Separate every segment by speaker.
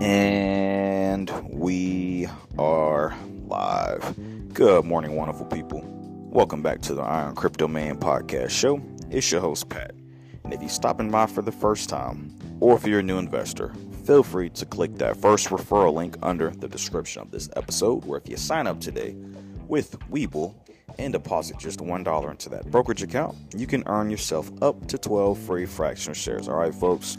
Speaker 1: And we are live. Good morning, wonderful people. Welcome back to the Iron Crypto Man podcast show. It's your host, Pat. And if you're stopping by for the first time, or if you're a new investor, feel free to click that first referral link under the description of this episode, where if you sign up today with Webull and deposit just $1 into that brokerage account, you can earn yourself up to 12 free fractional shares. All right, folks.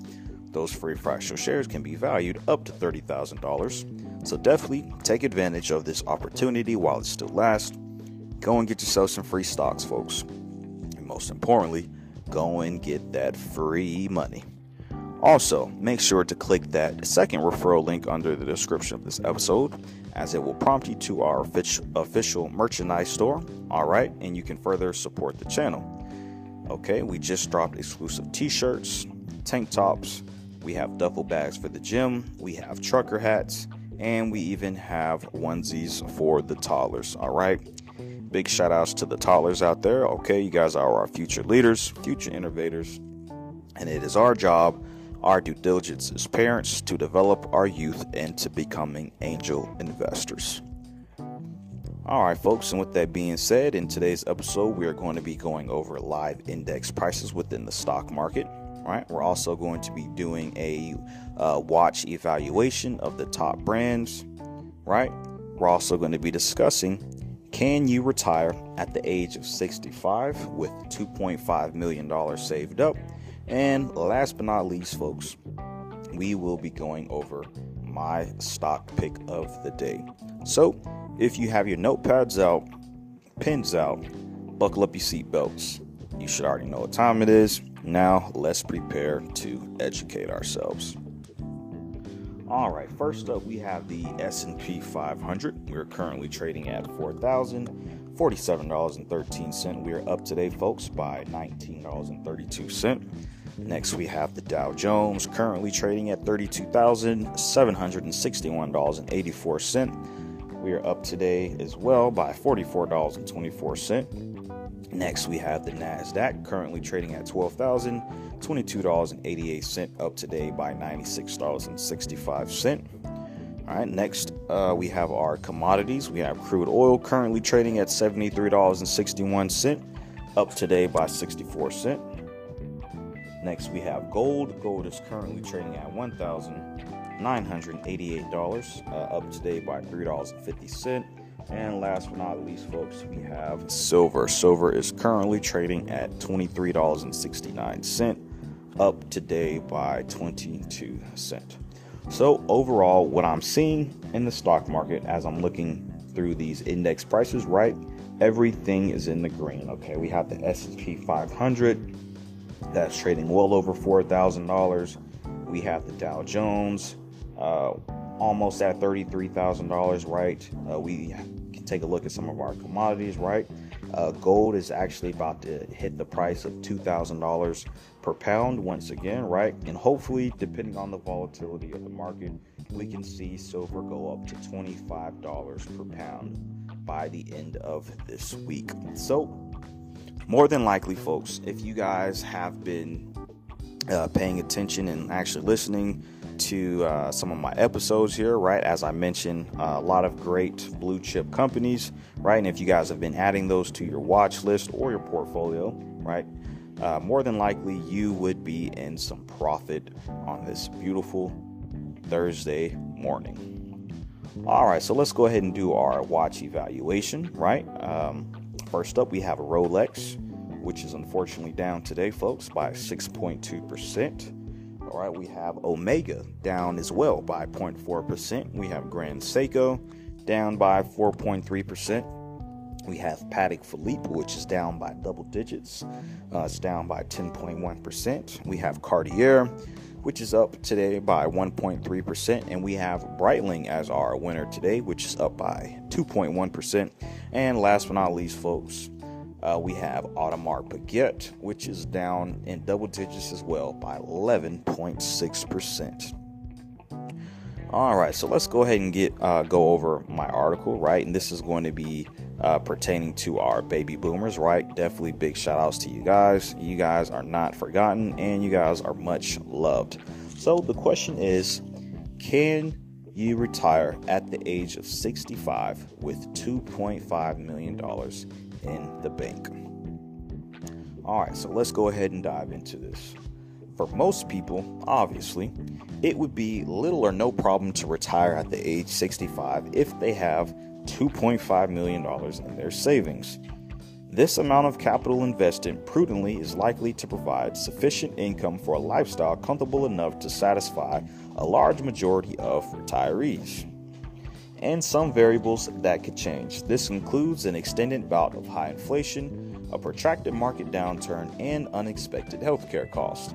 Speaker 1: Those free fractional shares can be valued up to $30,000. So definitely take advantage of this opportunity while it still lasts. Go and get yourself some free stocks, folks. And most importantly, go and get that free money. Also, make sure to click that second referral link under the description of this episode, as it will prompt you to our official merchandise store. All right, and you can further support the channel. Okay, we just dropped exclusive t shirts, tank tops, we have duffel bags for the gym, we have trucker hats, and we even have onesies for the toddlers. All right. Big shout outs to the toddlers out there. Okay, you guys are our future leaders, future innovators, and it is our job, our due diligence as parents to develop our youth into becoming angel investors. All right, folks, and with that being said, in today's episode, we are going to be going over live index prices within the stock market right? We're also going to be doing a uh, watch evaluation of the top brands, right? We're also going to be discussing can you retire at the age of 65 with $2.5 million saved up? And last but not least, folks, we will be going over my stock pick of the day. So, if you have your notepads out, pens out, buckle up your seatbelts. You should already know what time it is. Now, let's prepare to educate ourselves. All right, first up we have the S&P 500. We're currently trading at $4,047.13. We are up today, folks, by $19.32. Next, we have the Dow Jones, currently trading at $32,761.84. We are up today as well by $44.24. Next, we have the NASDAQ currently trading at $12,022.88, up today by $96.65. All right, next uh, we have our commodities. We have crude oil currently trading at $73.61, up today by 64 cents. Next, we have gold. Gold is currently trading at $1,988, uh, up today by $3.50. And last but not least, folks, we have silver. Silver is currently trading at $23.69, up today by 22 cents. So overall, what I'm seeing in the stock market as I'm looking through these index prices, right? Everything is in the green. Okay, we have the S&P 500 that's trading well over four thousand dollars. We have the Dow Jones, uh, almost at thirty-three thousand dollars. Right? Uh, we take a look at some of our commodities, right? Uh, gold is actually about to hit the price of $2,000 per pound once again, right? And hopefully, depending on the volatility of the market, we can see silver go up to $25 per pound by the end of this week. So, more than likely, folks, if you guys have been uh, paying attention and actually listening, to uh, some of my episodes here, right? As I mentioned, uh, a lot of great blue chip companies, right? And if you guys have been adding those to your watch list or your portfolio, right? Uh, more than likely, you would be in some profit on this beautiful Thursday morning. All right, so let's go ahead and do our watch evaluation, right? Um, first up, we have a Rolex, which is unfortunately down today, folks, by 6.2%. All right, we have Omega down as well by 0.4%. We have Grand Seiko down by 4.3%. We have Patek Philippe, which is down by double digits. Uh, it's down by 10.1%. We have Cartier, which is up today by 1.3%. And we have Breitling as our winner today, which is up by 2.1%. And last but not least, folks, uh, we have Audemars Piguet, which is down in double digits as well by 11.6%. All right, so let's go ahead and get uh, go over my article, right? And this is going to be uh, pertaining to our baby boomers, right? Definitely big shout outs to you guys. You guys are not forgotten and you guys are much loved. So the question is Can you retire at the age of 65 with $2.5 million in the bank? All right, so let's go ahead and dive into this. For most people, obviously, it would be little or no problem to retire at the age 65 if they have $2.5 million in their savings. This amount of capital invested prudently is likely to provide sufficient income for a lifestyle comfortable enough to satisfy a large majority of retirees. And some variables that could change. This includes an extended bout of high inflation, a protracted market downturn, and unexpected healthcare costs.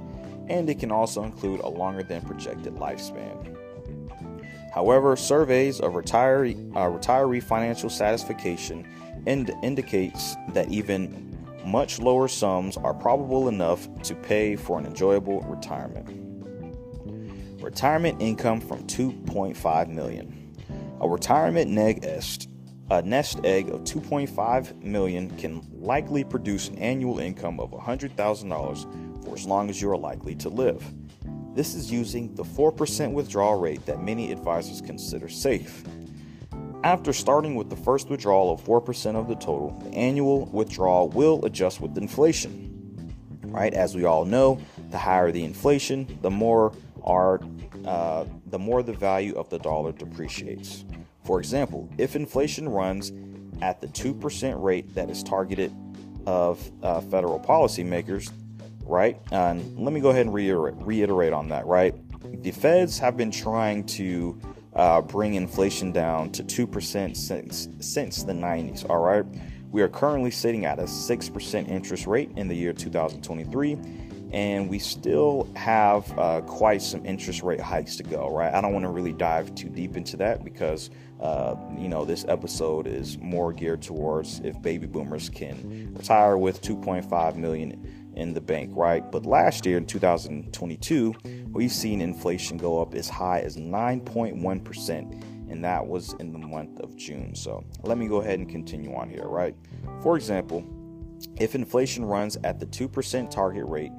Speaker 1: And it can also include a longer than projected lifespan. However, surveys of retiree, uh, retiree financial satisfaction ind- indicates that even much lower sums are probable enough to pay for an enjoyable retirement. Retirement income from 2.5 million. A retirement nest, a nest egg of 2.5 million can likely produce an annual income of $100,000 for as long as you are likely to live. This is using the 4% withdrawal rate that many advisors consider safe. After starting with the first withdrawal of 4% of the total, the annual withdrawal will adjust with inflation. Right? As we all know, the higher the inflation, the more our uh, the more the value of the dollar depreciates. For example, if inflation runs at the 2% rate that is targeted of uh, federal policymakers, right? And let me go ahead and reiterate, reiterate on that, right? The feds have been trying to uh, bring inflation down to 2% since, since the 90s, all right? We are currently sitting at a 6% interest rate in the year 2023, and we still have uh, quite some interest rate hikes to go, right? I don't want to really dive too deep into that because, uh, you know, this episode is more geared towards if baby boomers can retire with 2.5 million in the bank, right? But last year in 2022, we've seen inflation go up as high as 9.1%, and that was in the month of June. So let me go ahead and continue on here, right? For example, if inflation runs at the 2% target rate,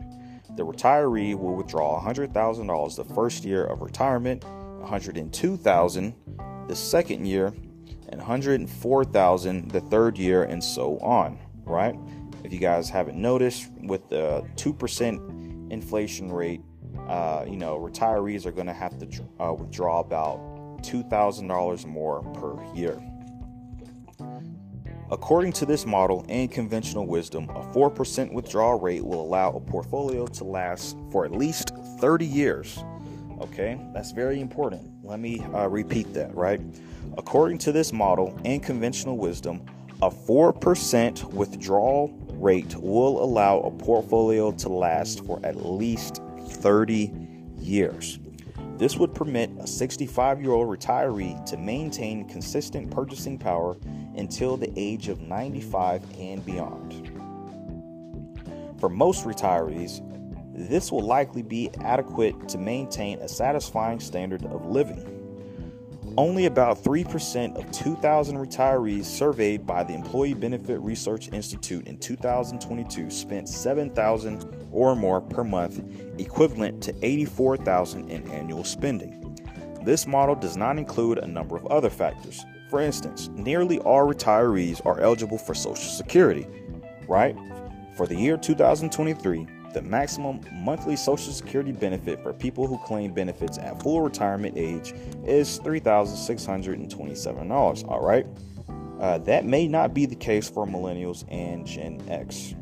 Speaker 1: the retiree will withdraw $100,000 the first year of retirement, $102,000 the second year, and $104,000 the third year, and so on, right? If you guys haven't noticed, with the 2% inflation rate, uh, you know, retirees are going to have to uh, withdraw about $2,000 more per year. According to this model and conventional wisdom, a 4% withdrawal rate will allow a portfolio to last for at least 30 years. Okay, that's very important. Let me uh, repeat that, right? According to this model and conventional wisdom, a 4% withdrawal rate will allow a portfolio to last for at least 30 years. This would permit a 65 year old retiree to maintain consistent purchasing power until the age of 95 and beyond. For most retirees, this will likely be adequate to maintain a satisfying standard of living. Only about 3% of 2,000 retirees surveyed by the Employee Benefit Research Institute in 2022 spent 7,000 or more per month, equivalent to 84,000 in annual spending. This model does not include a number of other factors. For instance, nearly all retirees are eligible for Social Security, right? For the year 2023, the maximum monthly Social Security benefit for people who claim benefits at full retirement age is $3,627. All right. Uh, that may not be the case for millennials and Gen X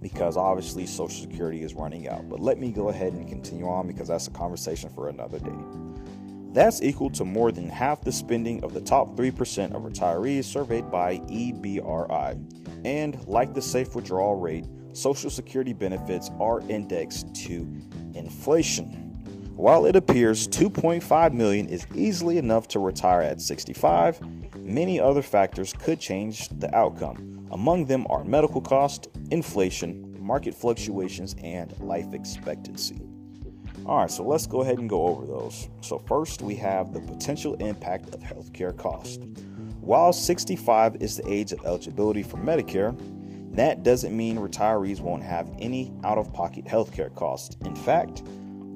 Speaker 1: because obviously Social Security is running out. But let me go ahead and continue on because that's a conversation for another day. That's equal to more than half the spending of the top 3% of retirees surveyed by EBRI. And like the safe withdrawal rate, Social Security benefits are indexed to inflation. While it appears 2.5 million is easily enough to retire at 65, many other factors could change the outcome. Among them are medical cost, inflation, market fluctuations, and life expectancy. All right, so let's go ahead and go over those. So, first, we have the potential impact of healthcare cost. While 65 is the age of eligibility for Medicare, that doesn't mean retirees won't have any out of pocket healthcare costs. In fact,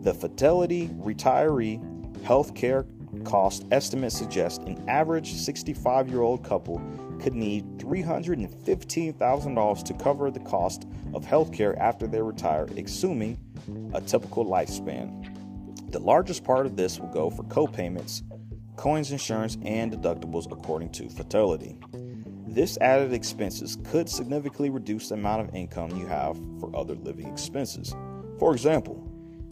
Speaker 1: the Fidelity Retiree healthcare cost estimates suggest an average 65 year old couple could need $315,000 to cover the cost of healthcare after they retire, assuming a typical lifespan. The largest part of this will go for co-payments, coinsurance, and deductibles according to Fidelity. This added expenses could significantly reduce the amount of income you have for other living expenses. For example,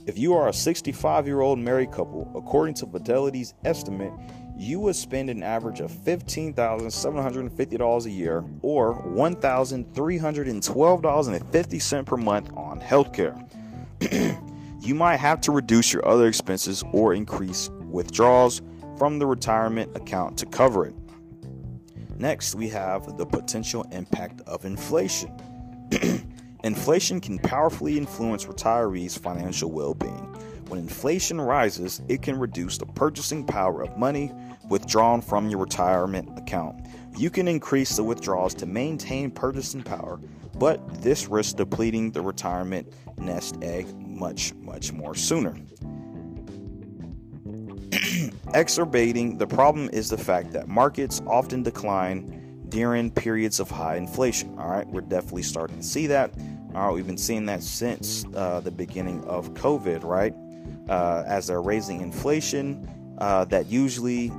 Speaker 1: if you are a 65 year old married couple, according to Fidelity's estimate, you would spend an average of $15,750 a year or $1,312.50 per month on healthcare. you might have to reduce your other expenses or increase withdrawals from the retirement account to cover it. Next, we have the potential impact of inflation. inflation can powerfully influence retirees' financial well being. When inflation rises, it can reduce the purchasing power of money withdrawn from your retirement account. You can increase the withdrawals to maintain purchasing power, but this risks depleting the retirement nest egg much, much more sooner. Exacerbating the problem is the fact that markets often decline during periods of high inflation. All right, we're definitely starting to see that. All right, we've been seeing that since uh, the beginning of COVID, right? Uh, as they're raising inflation, uh, that usually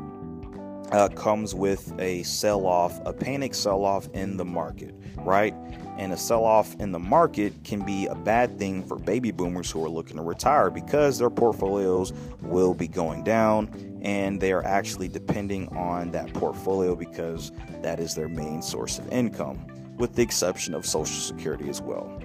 Speaker 1: uh, comes with a sell off, a panic sell off in the market, right? And a sell off in the market can be a bad thing for baby boomers who are looking to retire because their portfolios will be going down and they are actually depending on that portfolio because that is their main source of income, with the exception of Social Security as well.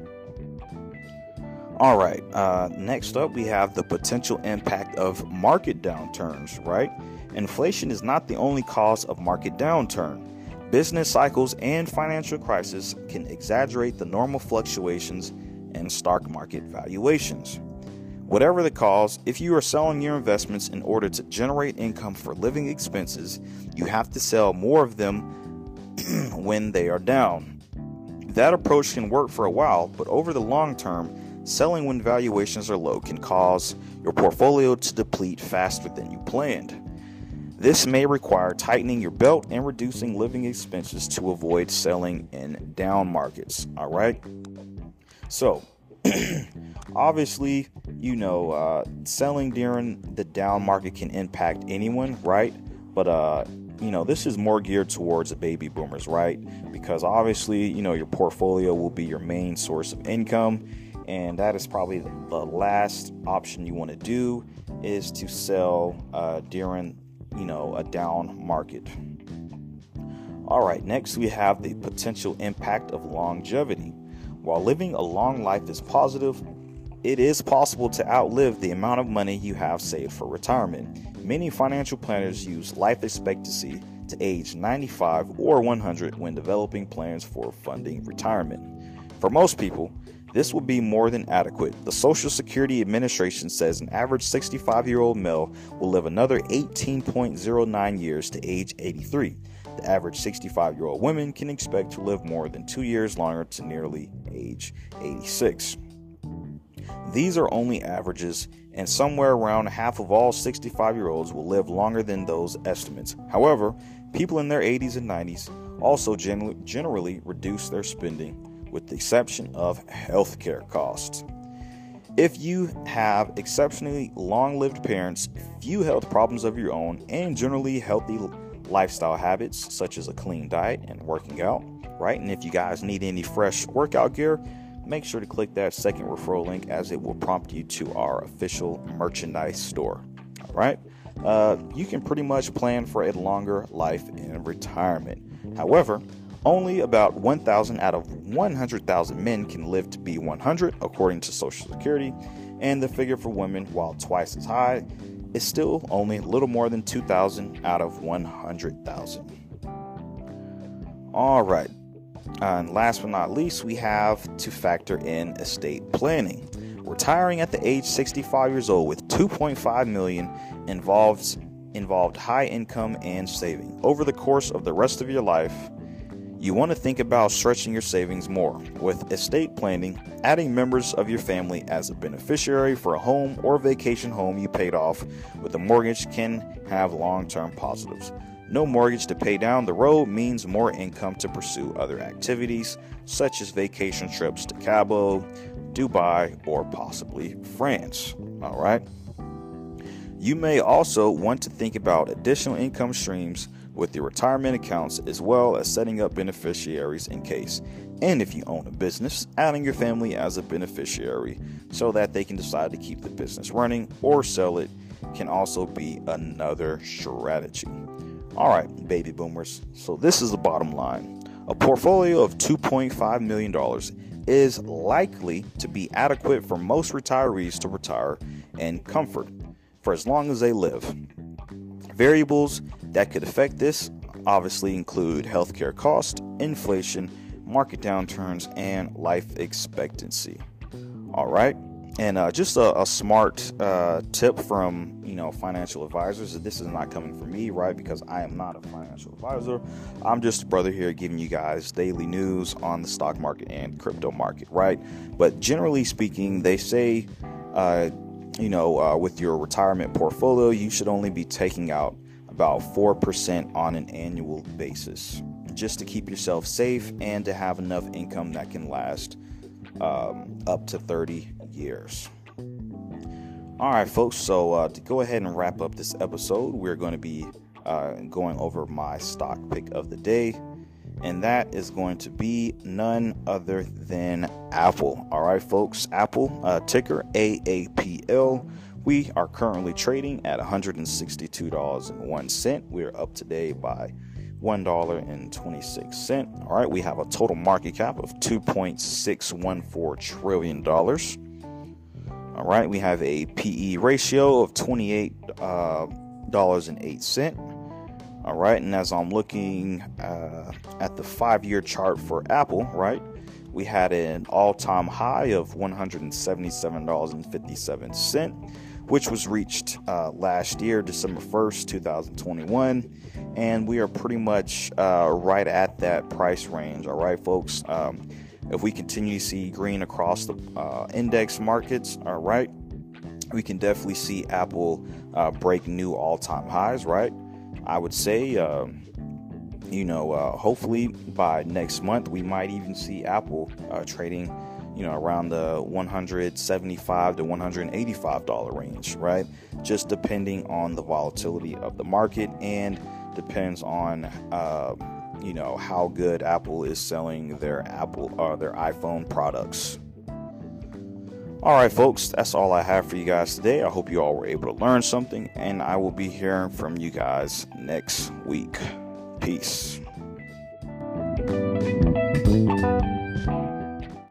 Speaker 1: All right, uh, next up, we have the potential impact of market downturns, right? Inflation is not the only cause of market downturn. Business cycles and financial crises can exaggerate the normal fluctuations in stock market valuations. Whatever the cause, if you are selling your investments in order to generate income for living expenses, you have to sell more of them when they are down. That approach can work for a while, but over the long term, selling when valuations are low can cause your portfolio to deplete faster than you planned. This may require tightening your belt and reducing living expenses to avoid selling in down markets. All right. So, obviously, you know, uh, selling during the down market can impact anyone, right? But, uh, you know, this is more geared towards the baby boomers, right? Because obviously, you know, your portfolio will be your main source of income, and that is probably the last option you want to do is to sell uh, during you know, a down market. All right, next we have the potential impact of longevity. While living a long life is positive, it is possible to outlive the amount of money you have saved for retirement. Many financial planners use life expectancy to age 95 or 100 when developing plans for funding retirement. For most people, this will be more than adequate. The Social Security Administration says an average 65 year old male will live another 18.09 years to age 83. The average 65 year old woman can expect to live more than two years longer to nearly age 86. These are only averages, and somewhere around half of all 65 year olds will live longer than those estimates. However, people in their 80s and 90s also gen- generally reduce their spending with the exception of healthcare costs. If you have exceptionally long lived parents, few health problems of your own, and generally healthy lifestyle habits such as a clean diet and working out, right? And if you guys need any fresh workout gear, make sure to click that second referral link as it will prompt you to our official merchandise store. All right. Uh, you can pretty much plan for a longer life in retirement. However, only about 1,000 out of 100,000 men can live to be 100, according to Social Security, and the figure for women, while twice as high, is still only a little more than 2,000 out of 100,000. All right, uh, and last but not least, we have to factor in estate planning. Retiring at the age 65 years old with 2.5 million involves involved high income and saving. Over the course of the rest of your life, You want to think about stretching your savings more. With estate planning, adding members of your family as a beneficiary for a home or vacation home you paid off with a mortgage can have long term positives. No mortgage to pay down the road means more income to pursue other activities, such as vacation trips to Cabo, Dubai, or possibly France. All right. You may also want to think about additional income streams with your retirement accounts as well as setting up beneficiaries in case. And if you own a business, adding your family as a beneficiary so that they can decide to keep the business running or sell it can also be another strategy. All right, baby boomers. So this is the bottom line. A portfolio of $2.5 million is likely to be adequate for most retirees to retire in comfort for as long as they live. Variables that could affect this obviously include healthcare cost, inflation, market downturns, and life expectancy. All right. And uh, just a, a smart uh, tip from you know financial advisors. This is not coming from me, right? Because I am not a financial advisor. I'm just a brother here giving you guys daily news on the stock market and crypto market, right? But generally speaking, they say, uh, you know, uh, with your retirement portfolio, you should only be taking out about 4% on an annual basis just to keep yourself safe and to have enough income that can last um, up to 30 years. All right, folks. So uh, to go ahead and wrap up this episode, we're going to be uh, going over my stock pick of the day, and that is going to be none other than Apple. All right, folks. Apple uh, ticker AAPL. We are currently trading at $162.01. We're up today by $1.26. All right, we have a total market cap of $2.614 trillion. All right, we have a PE ratio of $28.08. Uh, All right, and as I'm looking uh, at the five year chart for Apple, right, we had an all time high of $177.57 which was reached uh, last year, December 1st, 2021. And we are pretty much uh, right at that price range. All right, folks. Um, if we continue to see green across the uh, index markets, all right, we can definitely see Apple uh, break new all time highs, right? I would say, um, you know, uh, hopefully by next month, we might even see Apple uh, trading you know, around the 175 to 185 dollar range, right? Just depending on the volatility of the market and depends on, uh, you know, how good Apple is selling their Apple or uh, their iPhone products. All right, folks, that's all I have for you guys today. I hope you all were able to learn something, and I will be hearing from you guys next week. Peace.